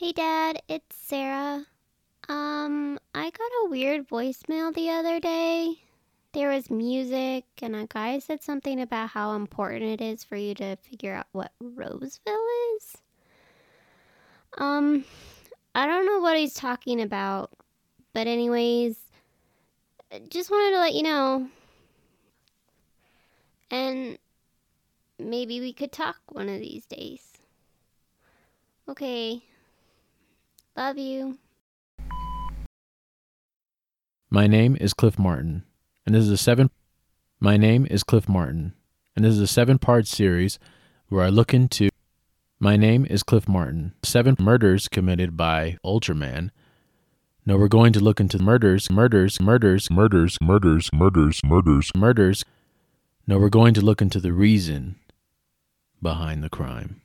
Hey Dad, it's Sarah. Um, I got a weird voicemail the other day. There was music, and a guy said something about how important it is for you to figure out what Roseville is. Um, I don't know what he's talking about, but, anyways, just wanted to let you know. And maybe we could talk one of these days. Okay. Love you. My name is Cliff Martin, and this is a seven. My name is Cliff Martin, and this is a seven-part series where I look into. My name is Cliff Martin. Seven murders committed by Ultraman. No, we're going to look into murders, murders, murders, murders, murders, murders, murders, murders. No, we're going to look into the reason behind the crime.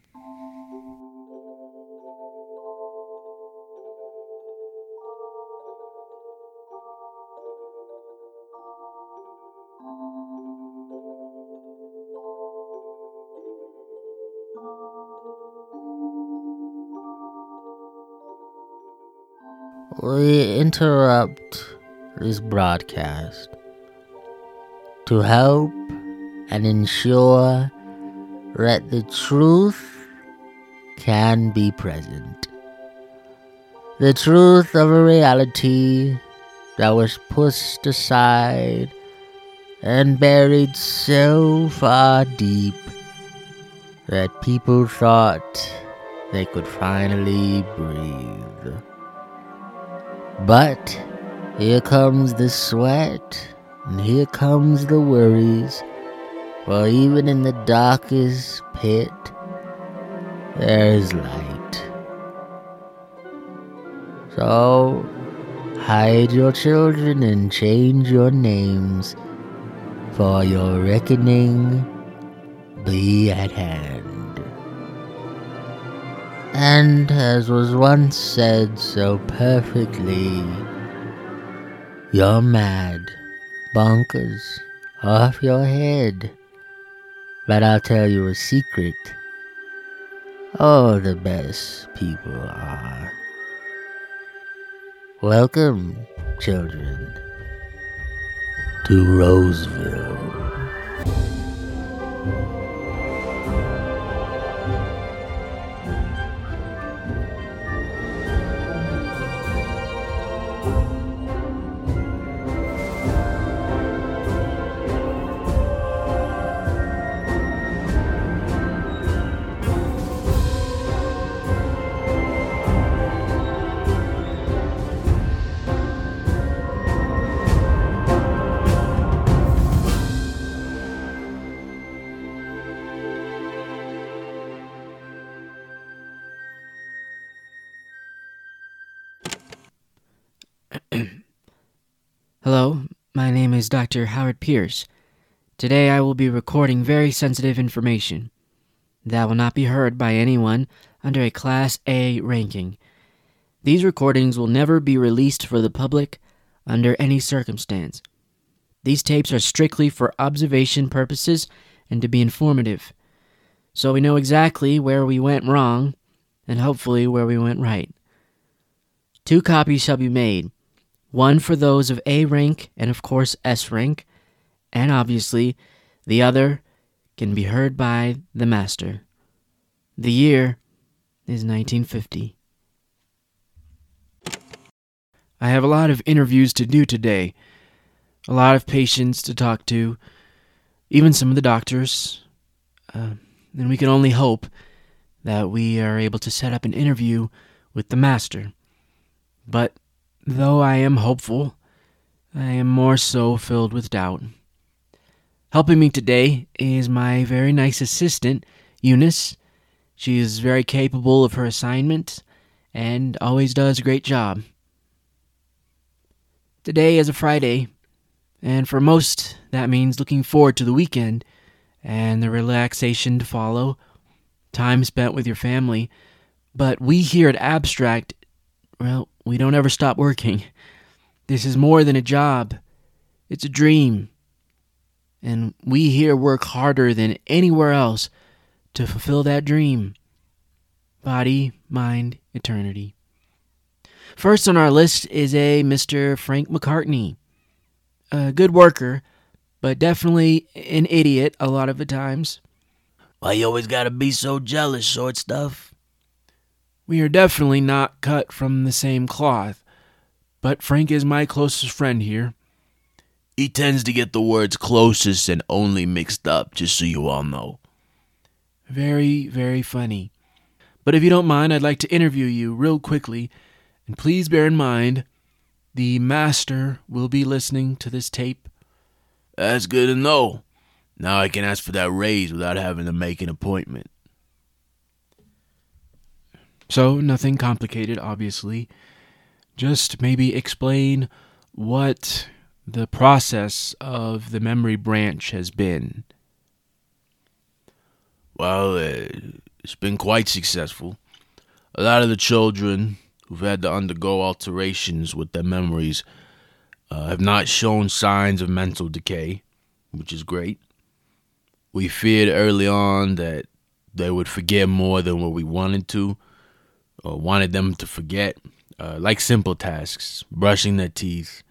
We interrupt this broadcast to help and ensure that the truth can be present. The truth of a reality that was pushed aside and buried so far deep that people thought they could finally breathe. But here comes the sweat, and here comes the worries. For even in the darkest pit, there's light. So, hide your children and change your names, for your reckoning be at hand. And as was once said so perfectly, you're mad, bonkers, off your head. But I'll tell you a secret. All the best people are. Welcome, children, to Roseville. Is Dr. Howard Pierce. Today I will be recording very sensitive information that will not be heard by anyone under a Class A ranking. These recordings will never be released for the public under any circumstance. These tapes are strictly for observation purposes and to be informative, so we know exactly where we went wrong and hopefully where we went right. Two copies shall be made one for those of A rank and, of course, S rank, and obviously, the other can be heard by the master. The year is 1950. I have a lot of interviews to do today, a lot of patients to talk to, even some of the doctors, uh, and we can only hope that we are able to set up an interview with the master. But Though I am hopeful, I am more so filled with doubt. Helping me today is my very nice assistant, Eunice. She is very capable of her assignment and always does a great job. Today is a Friday, and for most, that means looking forward to the weekend and the relaxation to follow, time spent with your family. But we here at Abstract, well, we don't ever stop working. This is more than a job, it's a dream. And we here work harder than anywhere else to fulfill that dream. Body, mind, eternity. First on our list is a Mr. Frank McCartney. A good worker, but definitely an idiot a lot of the times. Why you always gotta be so jealous, short stuff? We are definitely not cut from the same cloth, but Frank is my closest friend here. He tends to get the words closest and only mixed up, just so you all know. Very, very funny. But if you don't mind, I'd like to interview you real quickly, and please bear in mind the master will be listening to this tape. That's good to know. Now I can ask for that raise without having to make an appointment. So, nothing complicated, obviously. Just maybe explain what the process of the memory branch has been. Well, uh, it's been quite successful. A lot of the children who've had to undergo alterations with their memories uh, have not shown signs of mental decay, which is great. We feared early on that they would forget more than what we wanted to, or wanted them to forget, uh, like simple tasks, brushing their teeth,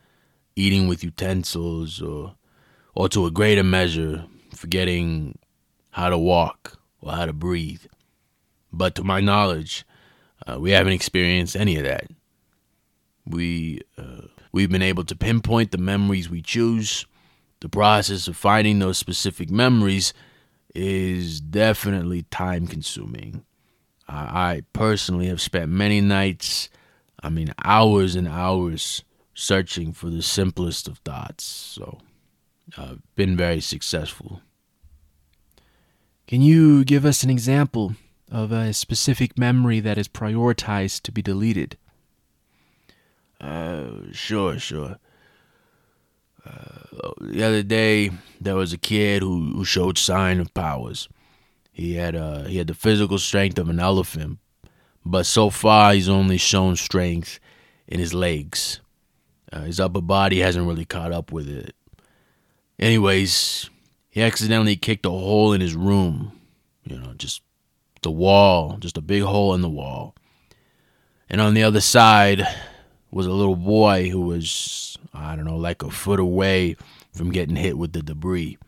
eating with utensils, or, or to a greater measure, forgetting how to walk or how to breathe. But to my knowledge, uh, we haven't experienced any of that. We uh, we've been able to pinpoint the memories we choose. The process of finding those specific memories is definitely time consuming. I, personally have spent many nights, I mean hours and hours, searching for the simplest of thoughts. So, I've been very successful. Can you give us an example of a specific memory that is prioritized to be deleted? Uh, sure, sure. Uh, the other day, there was a kid who, who showed sign of powers. He had uh, he had the physical strength of an elephant, but so far he's only shown strength in his legs. Uh, his upper body hasn't really caught up with it. Anyways, he accidentally kicked a hole in his room. You know, just the wall, just a big hole in the wall. And on the other side was a little boy who was, I don't know, like a foot away from getting hit with the debris.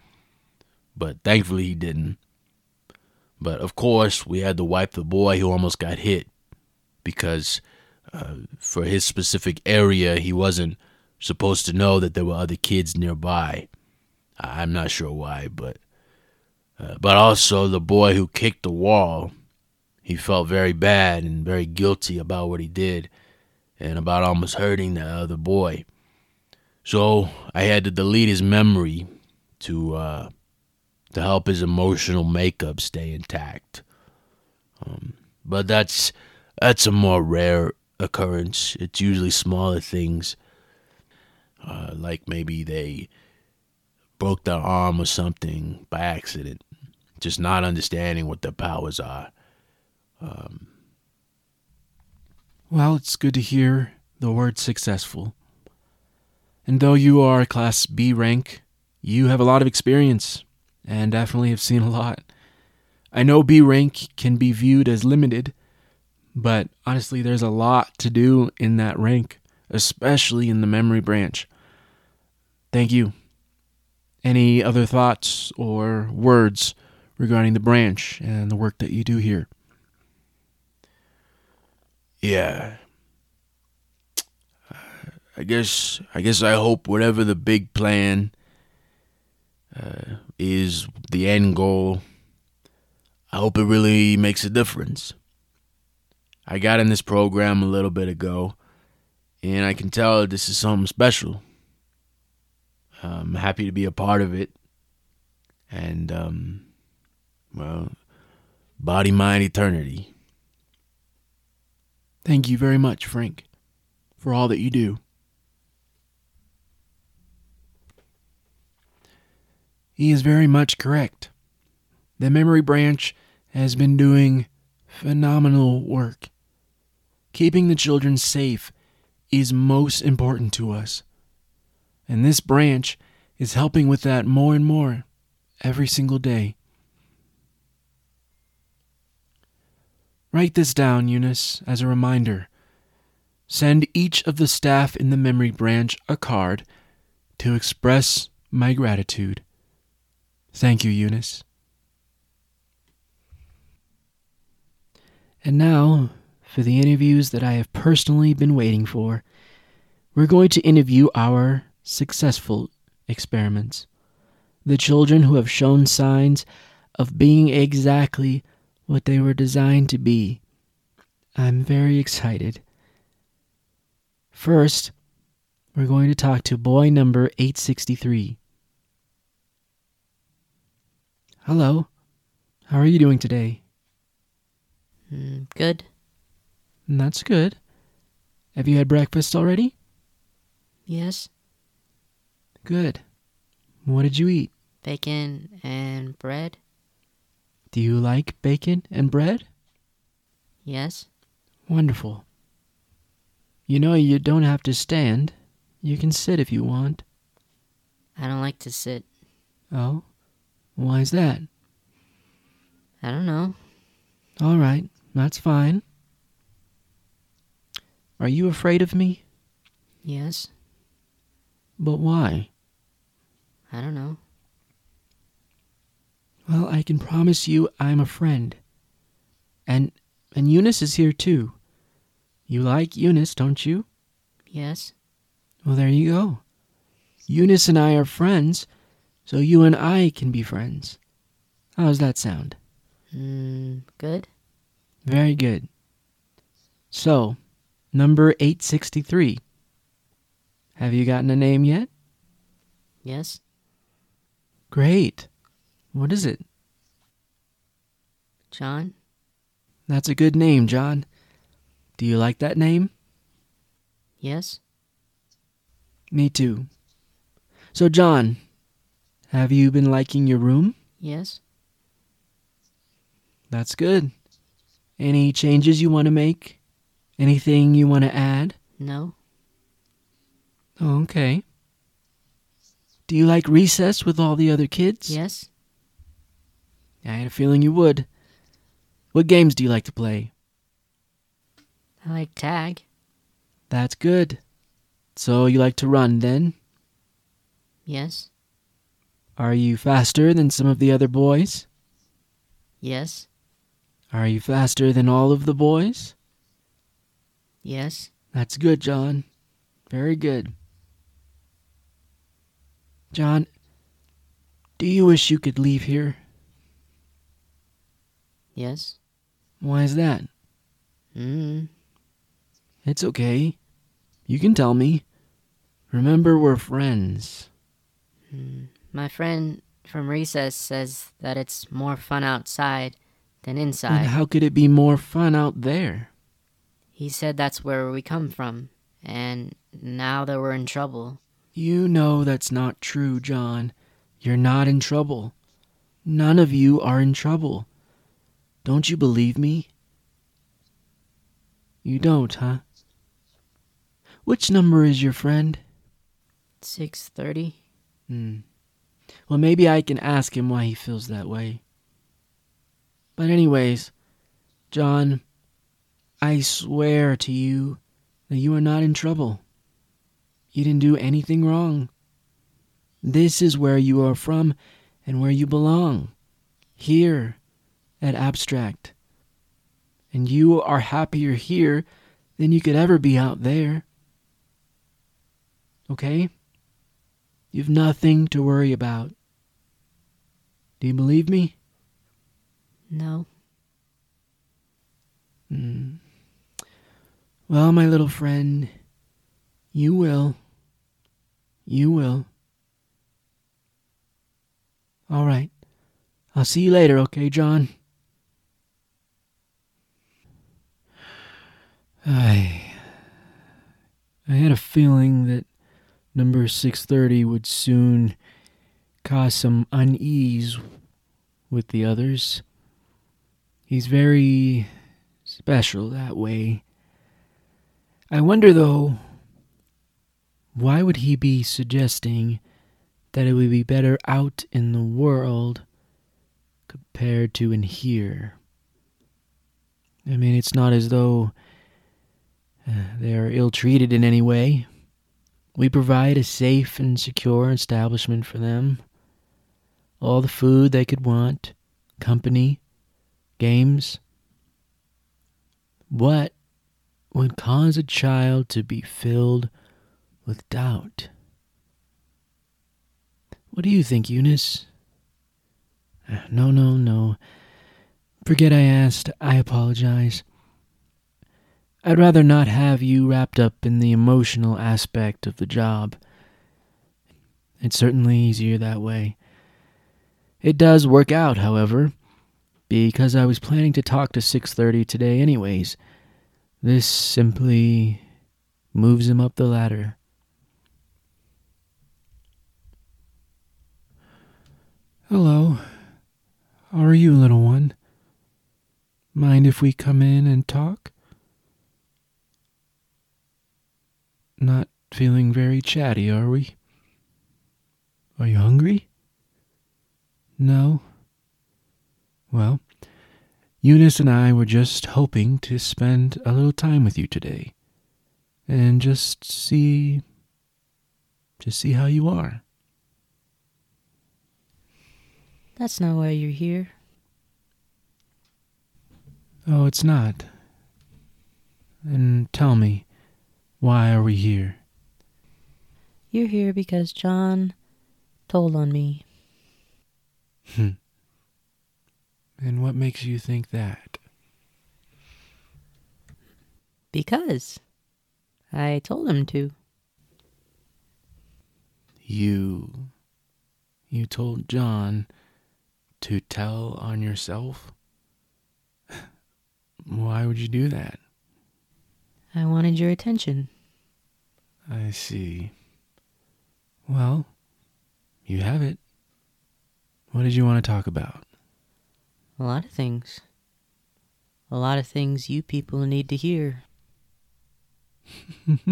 But thankfully he didn't. But of course, we had to wipe the boy who almost got hit because uh, for his specific area, he wasn't supposed to know that there were other kids nearby. I'm not sure why, but uh, but also the boy who kicked the wall, he felt very bad and very guilty about what he did, and about almost hurting the other boy. So I had to delete his memory to uh, to help his emotional makeup stay intact. Um, but that's that's a more rare occurrence. It's usually smaller things, uh, like maybe they broke their arm or something by accident, just not understanding what their powers are. Um, Well, it's good to hear the word successful. And though you are a Class B rank, you have a lot of experience and definitely have seen a lot. I know B rank can be viewed as limited, but honestly, there's a lot to do in that rank, especially in the memory branch. Thank you. Any other thoughts or words regarding the branch and the work that you do here? yeah. I guess I guess I hope whatever the big plan uh, is, the end goal. I hope it really makes a difference. I got in this program a little bit ago, and I can tell this is something special. I'm happy to be a part of it, and um, well, body, mind, eternity. Thank you very much, Frank, for all that you do. He is very much correct. The memory branch has been doing phenomenal work. Keeping the children safe is most important to us. And this branch is helping with that more and more every single day. Write this down, Eunice, as a reminder. Send each of the staff in the memory branch a card to express my gratitude. Thank you, Eunice. And now, for the interviews that I have personally been waiting for, we're going to interview our successful experiments. The children who have shown signs of being exactly what they were designed to be. I'm very excited. First, we're going to talk to boy number 863. Hello. How are you doing today? Mm, good. That's good. Have you had breakfast already? Yes. Good. What did you eat? Bacon and bread. Do you like bacon and bread? Yes. Wonderful. You know, you don't have to stand. You can sit if you want. I don't like to sit. Oh? Why is that? I don't know. All right, that's fine. Are you afraid of me? Yes. But why? I don't know. Well, I can promise you I'm a friend. And and Eunice is here too. You like Eunice, don't you? Yes. Well, there you go. Eunice and I are friends, so you and I can be friends. How does that sound? Mm, good. Very good. So, number 863. Have you gotten a name yet? Yes. Great. What is it? John. That's a good name, John. Do you like that name? Yes. Me too. So, John, have you been liking your room? Yes. That's good. Any changes you want to make? Anything you want to add? No. Oh, okay. Do you like recess with all the other kids? Yes. I had a feeling you would. What games do you like to play? I like tag. That's good. So you like to run then? Yes. Are you faster than some of the other boys? Yes. Are you faster than all of the boys? Yes. That's good, John. Very good. John, do you wish you could leave here? Yes. Why is that? Hmm. It's okay. You can tell me. Remember, we're friends. Mm. My friend from recess says that it's more fun outside than And inside. how could it be more fun out there? He said that's where we come from, and now that we're in trouble. You know that's not true, John. You're not in trouble. None of you are in trouble. Don't you believe me? You don't, huh? Which number is your friend? 6:30. Hmm. Well, maybe I can ask him why he feels that way. But, anyways, John, I swear to you that you are not in trouble. You didn't do anything wrong. This is where you are from and where you belong. Here at Abstract. And you are happier here than you could ever be out there. Okay? You've nothing to worry about. Do you believe me? No. Hmm. Well, my little friend, you will. You will. All right. I'll see you later, okay, John? I I had a feeling that number 630 would soon cause some unease with the others. He's very special that way. I wonder, though, why would he be suggesting that it would be better out in the world compared to in here? I mean, it's not as though uh, they are ill treated in any way. We provide a safe and secure establishment for them. All the food they could want, company, games. What would cause a child to be filled with doubt? What do you think, Eunice? Uh, no, no, no. Forget I asked. I apologize. I'd rather not have you wrapped up in the emotional aspect of the job. It's certainly easier that way. It does work out, however, because I was planning to talk to 6:30 today anyways. This simply moves him up the ladder. Hello. How are you, little one? Mind if we come in and talk? Not feeling very chatty, are we? Are you hungry? No? Well, Eunice and I were just hoping to spend a little time with you today and just see just see how you are. That's not why you're here. Oh, it's not. And tell me, why are we here? You're here because John told on me. Hmm. And what makes you think that? Because I told him to. You. You told John to tell on yourself? Why would you do that? I wanted your attention. I see. Well, you have it. What did you want to talk about? A lot of things. A lot of things you people need to hear.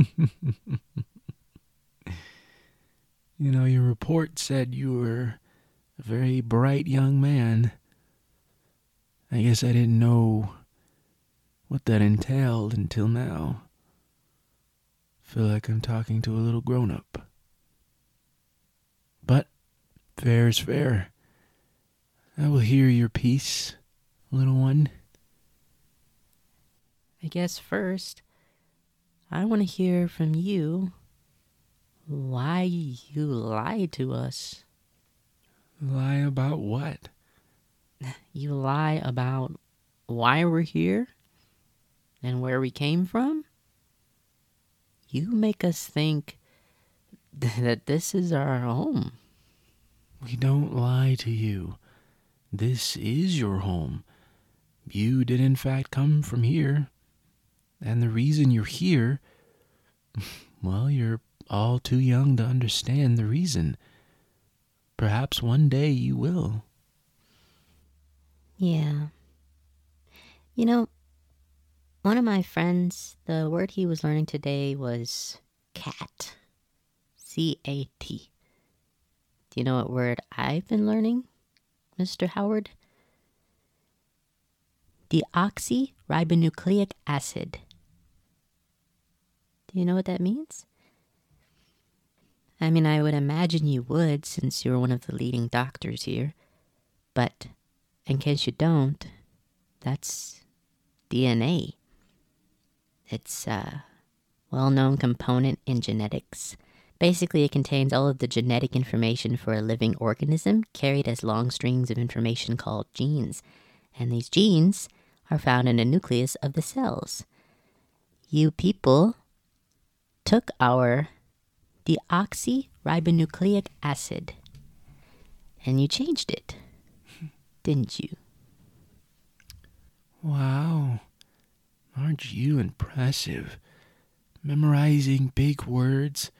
You know, your report said you were a very bright young man. I guess I didn't know what that entailed until now. Feel like I'm talking to a little grown up. But fair is fair. I will hear your piece, little one. I guess first, I want to hear from you why you lied to us. Lie about what? You lie about why we're here and where we came from. You make us think that this is our home. We don't lie to you. This is your home. You did, in fact, come from here. And the reason you're here, well, you're all too young to understand the reason. Perhaps one day you will. Yeah. You know, one of my friends, the word he was learning today was cat. C A T. Do you know what word I've been learning, Mr. Howard? Deoxyribonucleic acid. Do you know what that means? I mean, I would imagine you would since you're one of the leading doctors here. But in case you don't, that's DNA. It's a well known component in genetics. Basically, it contains all of the genetic information for a living organism carried as long strings of information called genes. And these genes are found in the nucleus of the cells. You people took our deoxyribonucleic acid and you changed it, didn't you? Wow. Aren't you impressive? Memorizing big words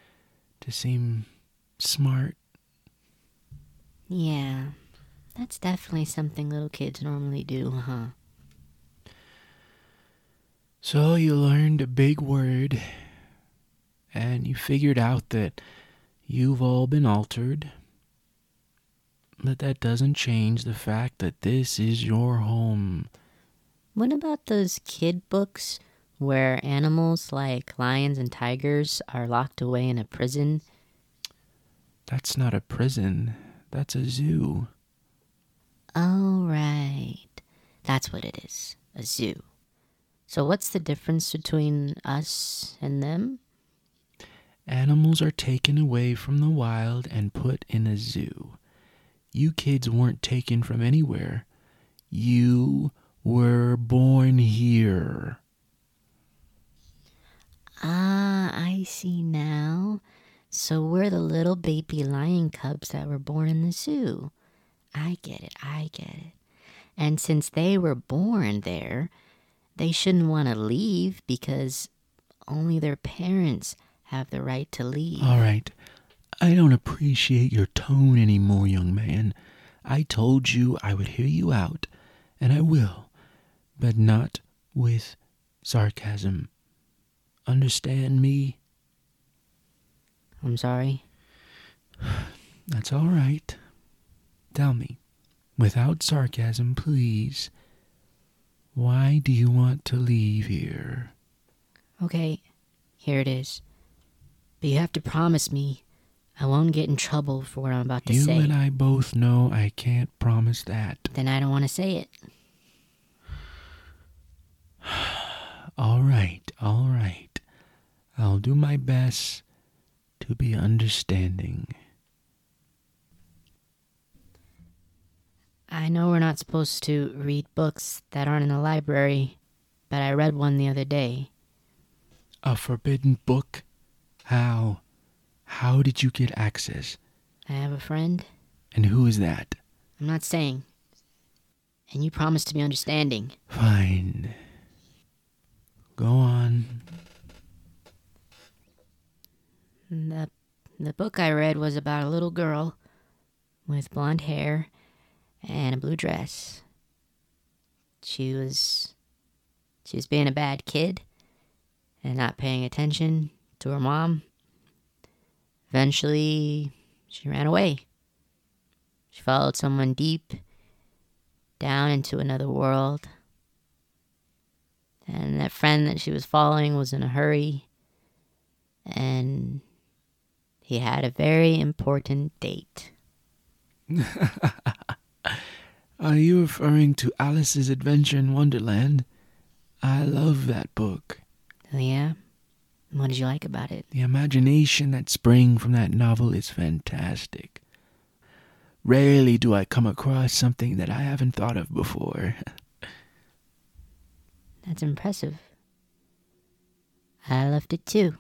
to seem smart. Yeah, that's definitely something little kids normally do, huh? So you learned a big word, and you figured out that you've all been altered. But that doesn't change the fact that this is your home. What about those kid books where animals like lions and tigers are locked away in a prison? That's not a prison, that's a zoo. Oh, right. That's what it is a zoo. So, what's the difference between us and them? Animals are taken away from the wild and put in a zoo. You kids weren't taken from anywhere. You were born here. Ah, I see now. So we're the little baby lion cubs that were born in the zoo. I get it, I get it. And since they were born there, they shouldn't want to leave because only their parents have the right to leave. All right. I don't appreciate your tone anymore, young man. I told you I would hear you out, and I will, but not with sarcasm. Understand me? I'm sorry. That's all right. Tell me, without sarcasm, please, why do you want to leave here? Okay, here it is. But you have to promise me I won't get in trouble for what I'm about to you say. You and I both know I can't promise that. Then I don't want to say it. All right, all right. I'll do my best to be understanding. I know we're not supposed to read books that aren't in the library, but I read one the other day. A forbidden book? How? How did you get access? I have a friend. And who is that? I'm not saying. And you promised to be understanding. Fine. Go on. The, the book I read was about a little girl with blonde hair and a blue dress. She was she was being a bad kid and not paying attention to her mom. Eventually, she ran away. She followed someone deep down into another world. And that friend that she was following was in a hurry. And he had a very important date. Are you referring to Alice's Adventure in Wonderland? I love that book. Oh, yeah? What did you like about it? The imagination that sprang from that novel is fantastic. Rarely do I come across something that I haven't thought of before. That's impressive. I loved it too.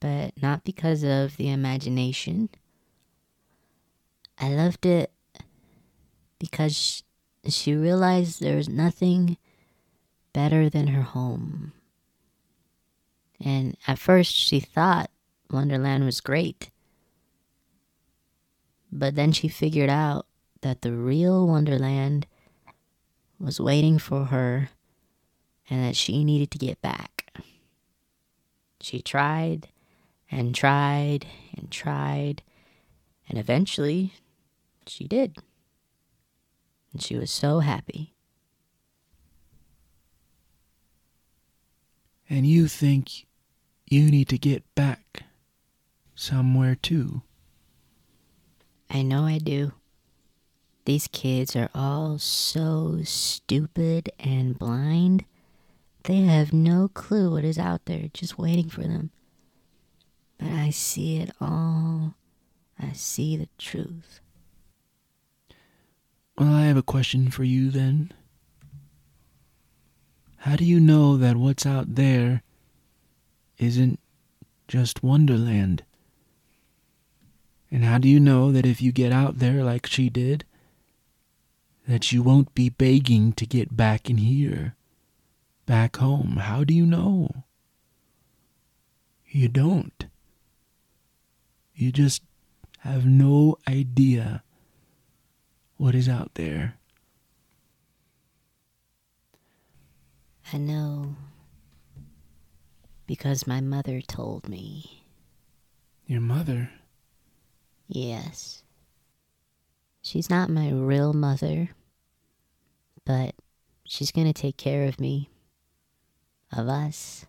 But not because of the imagination. I loved it because she realized there was nothing better than her home. And at first she thought Wonderland was great. But then she figured out that the real Wonderland was waiting for her and that she needed to get back. She tried and tried and tried, and eventually she did. And she was so happy. And you think you need to get back somewhere too. I know I do. These kids are all so stupid and blind. They have no clue what is out there just waiting for them. But I see it all. I see the truth. Well, I have a question for you then. How do you know that what's out there isn't just Wonderland? And how do you know that if you get out there like she did, that you won't be begging to get back in here, back home? How do you know? You don't. You just have no idea what is out there. I know because my mother told me. Your mother? Yes. She's not my real mother, but she's gonna take care of me, of us,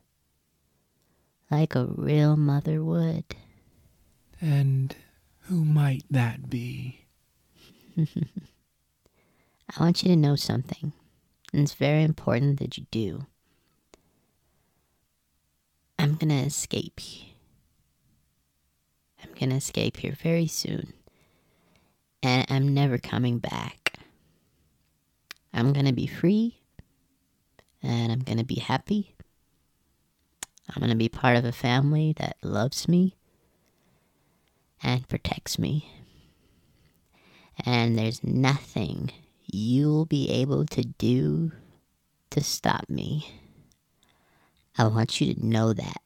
like a real mother would. And who might that be? I want you to know something, and it's very important that you do. I'm gonna escape. I'm gonna escape here very soon, and I'm never coming back. I'm gonna be free, and I'm gonna be happy. I'm gonna be part of a family that loves me and protects me. And there's nothing you'll be able to do to stop me. I want you to know that,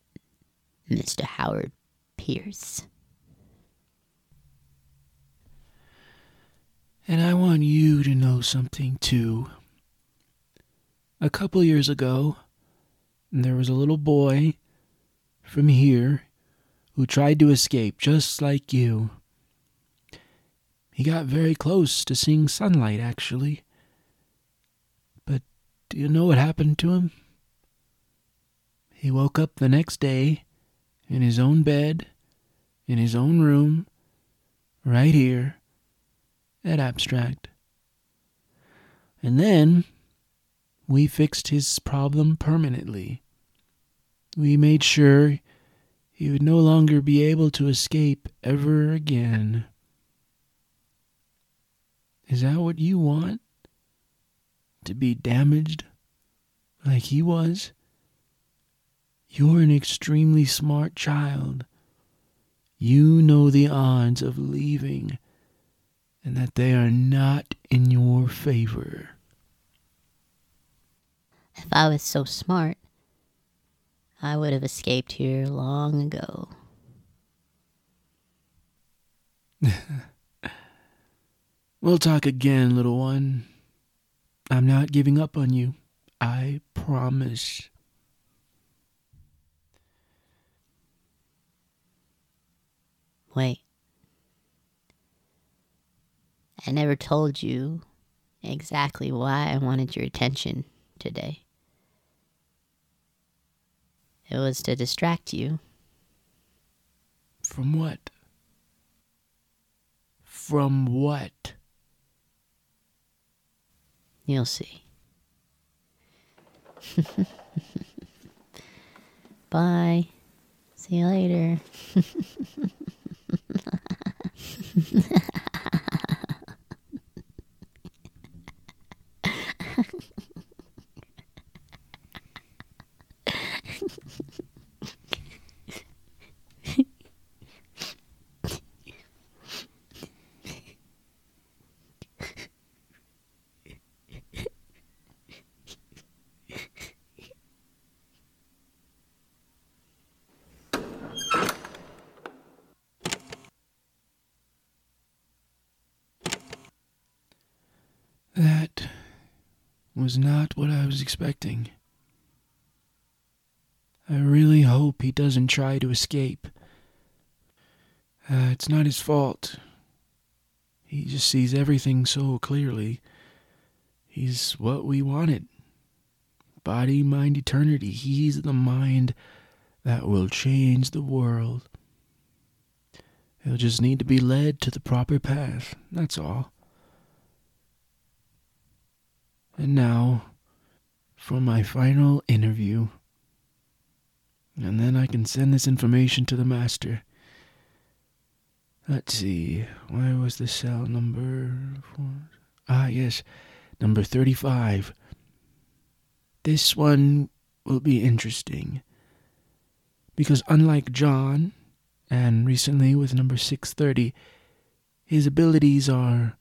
Mr. Howard Pierce. And I want you to know something too. A couple years ago, there was a little boy from here who tried to escape just like you. He got very close to seeing sunlight, actually. But do you know what happened to him? He woke up the next day in his own bed, in his own room, right here at Abstract. And then we fixed his problem permanently. We made sure he would no longer be able to escape ever again. Is that what you want? To be damaged like he was? You're an extremely smart child. You know the odds of leaving and that they are not in your favor. If I was so smart, I would have escaped here long ago. We'll talk again, little one. I'm not giving up on you. I promise. Wait. I never told you exactly why I wanted your attention today. It was to distract you. From what? From what? You'll see. Bye. See you later. That was not what I was expecting. I really hope he doesn't try to escape. Uh, it's not his fault. He just sees everything so clearly. He's what we wanted. Body, mind, eternity. He's the mind that will change the world. He'll just need to be led to the proper path. That's all. And now, for my final interview. And then I can send this information to the master. Let's see, where was the cell number? Four? Ah, yes, number 35. This one will be interesting. Because unlike John, and recently with number 630, his abilities are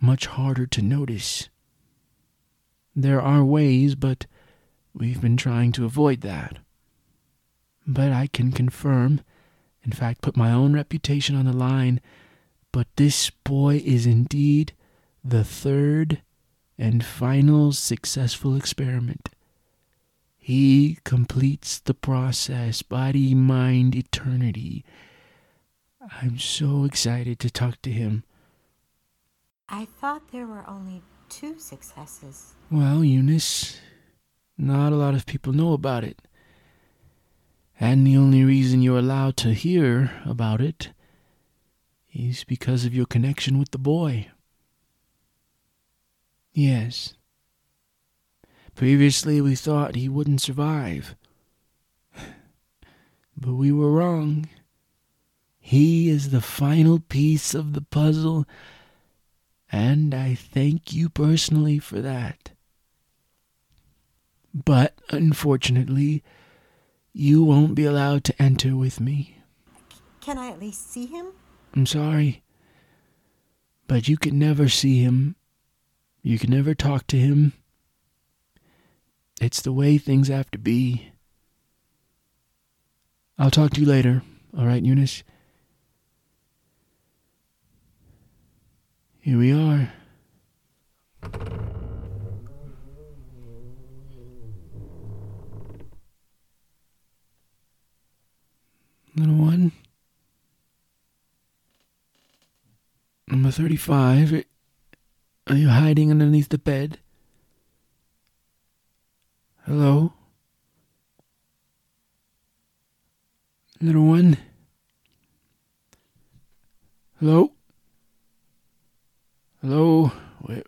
much harder to notice. There are ways, but we've been trying to avoid that. But I can confirm, in fact, put my own reputation on the line, but this boy is indeed the third and final successful experiment. He completes the process, body, mind, eternity. I'm so excited to talk to him. I thought there were only two successes. Well, Eunice, not a lot of people know about it. And the only reason you're allowed to hear about it is because of your connection with the boy. Yes. Previously, we thought he wouldn't survive. But we were wrong. He is the final piece of the puzzle, and I thank you personally for that. But unfortunately, you won't be allowed to enter with me. Can I at least see him? I'm sorry. But you can never see him. You can never talk to him. It's the way things have to be. I'll talk to you later. All right, Eunice? Here we are. Little one. Number 35. Are you hiding underneath the bed? Hello? Little one? Hello? Hello? Where,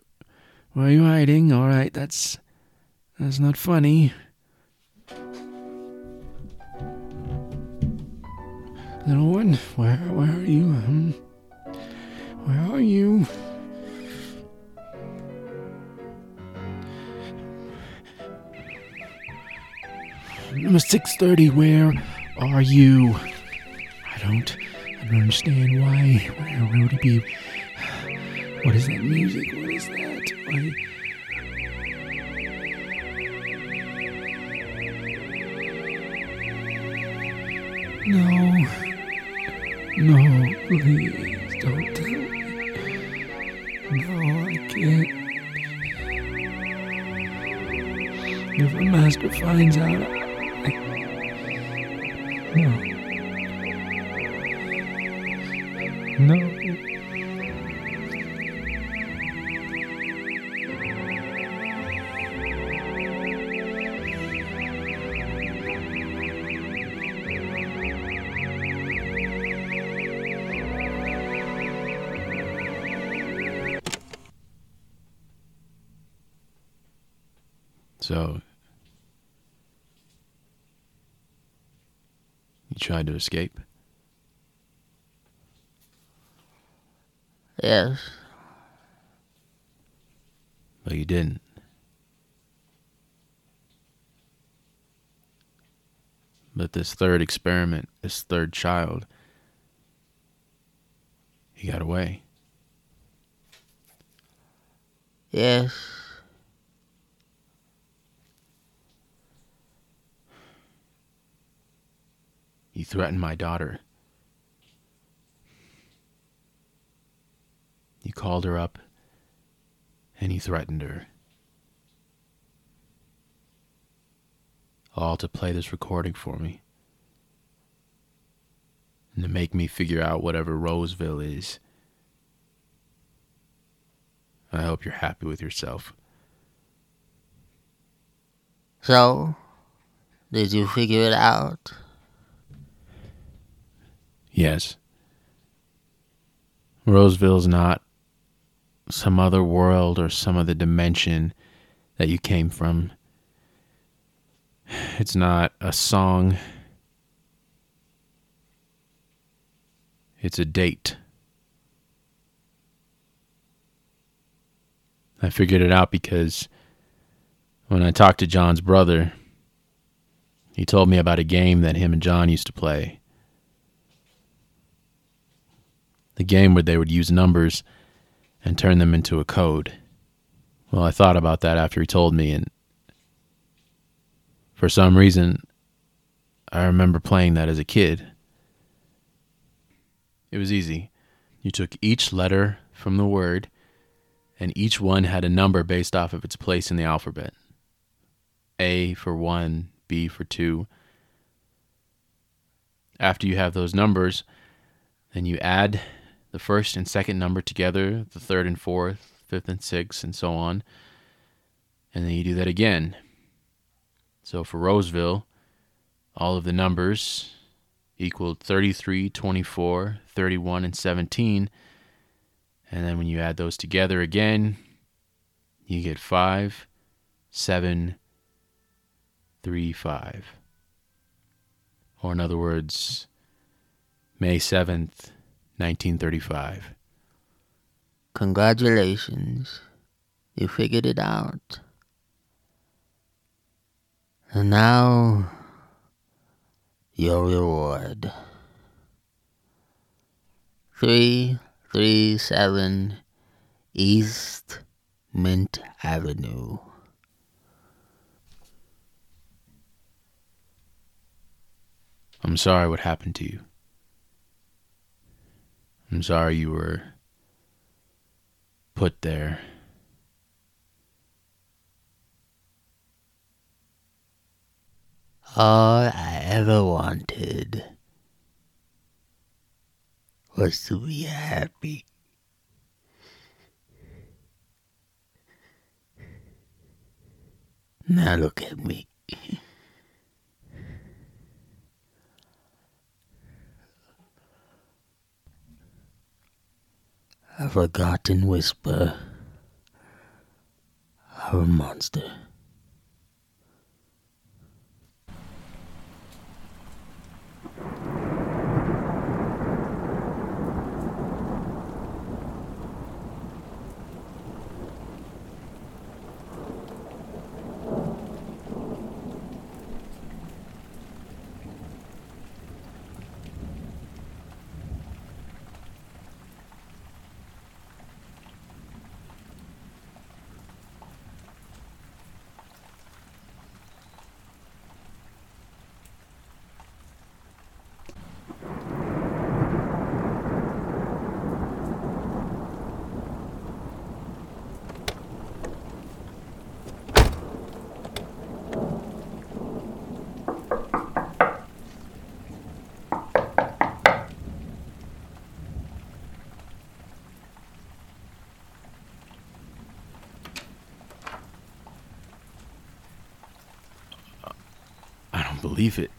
where are you hiding? All right, that's that's not funny. Little one, where where are you? Hmm? Where are you? Number six thirty. Where are you? I don't. I don't understand why. Where would he be? What is that music? What is that? No. No, please don't tell me. No, I can't. If the master finds out, I. No. So, you tried to escape? Yes. But you didn't. But this third experiment, this third child, he got away. Yes. He threatened my daughter. He called her up and he threatened her. All to play this recording for me. And to make me figure out whatever Roseville is. I hope you're happy with yourself. So, did you figure it out? Yes. Roseville's not some other world or some other dimension that you came from. It's not a song. It's a date. I figured it out because when I talked to John's brother, he told me about a game that him and John used to play. The game where they would use numbers and turn them into a code. Well, I thought about that after he told me, and for some reason, I remember playing that as a kid. It was easy. You took each letter from the word, and each one had a number based off of its place in the alphabet A for one, B for two. After you have those numbers, then you add the first and second number together, the third and fourth, fifth and sixth, and so on. And then you do that again. So for Roseville, all of the numbers equaled 33, 24, 31, and 17. And then when you add those together again, you get 5, 7, 3, 5. Or in other words, May 7th, 1935. Congratulations. You figured it out. And now, your reward. 337 East Mint Avenue. I'm sorry what happened to you. I'm sorry you were put there. All I ever wanted was to be happy. Now look at me. A forgotten whisper of a monster. I don't believe it.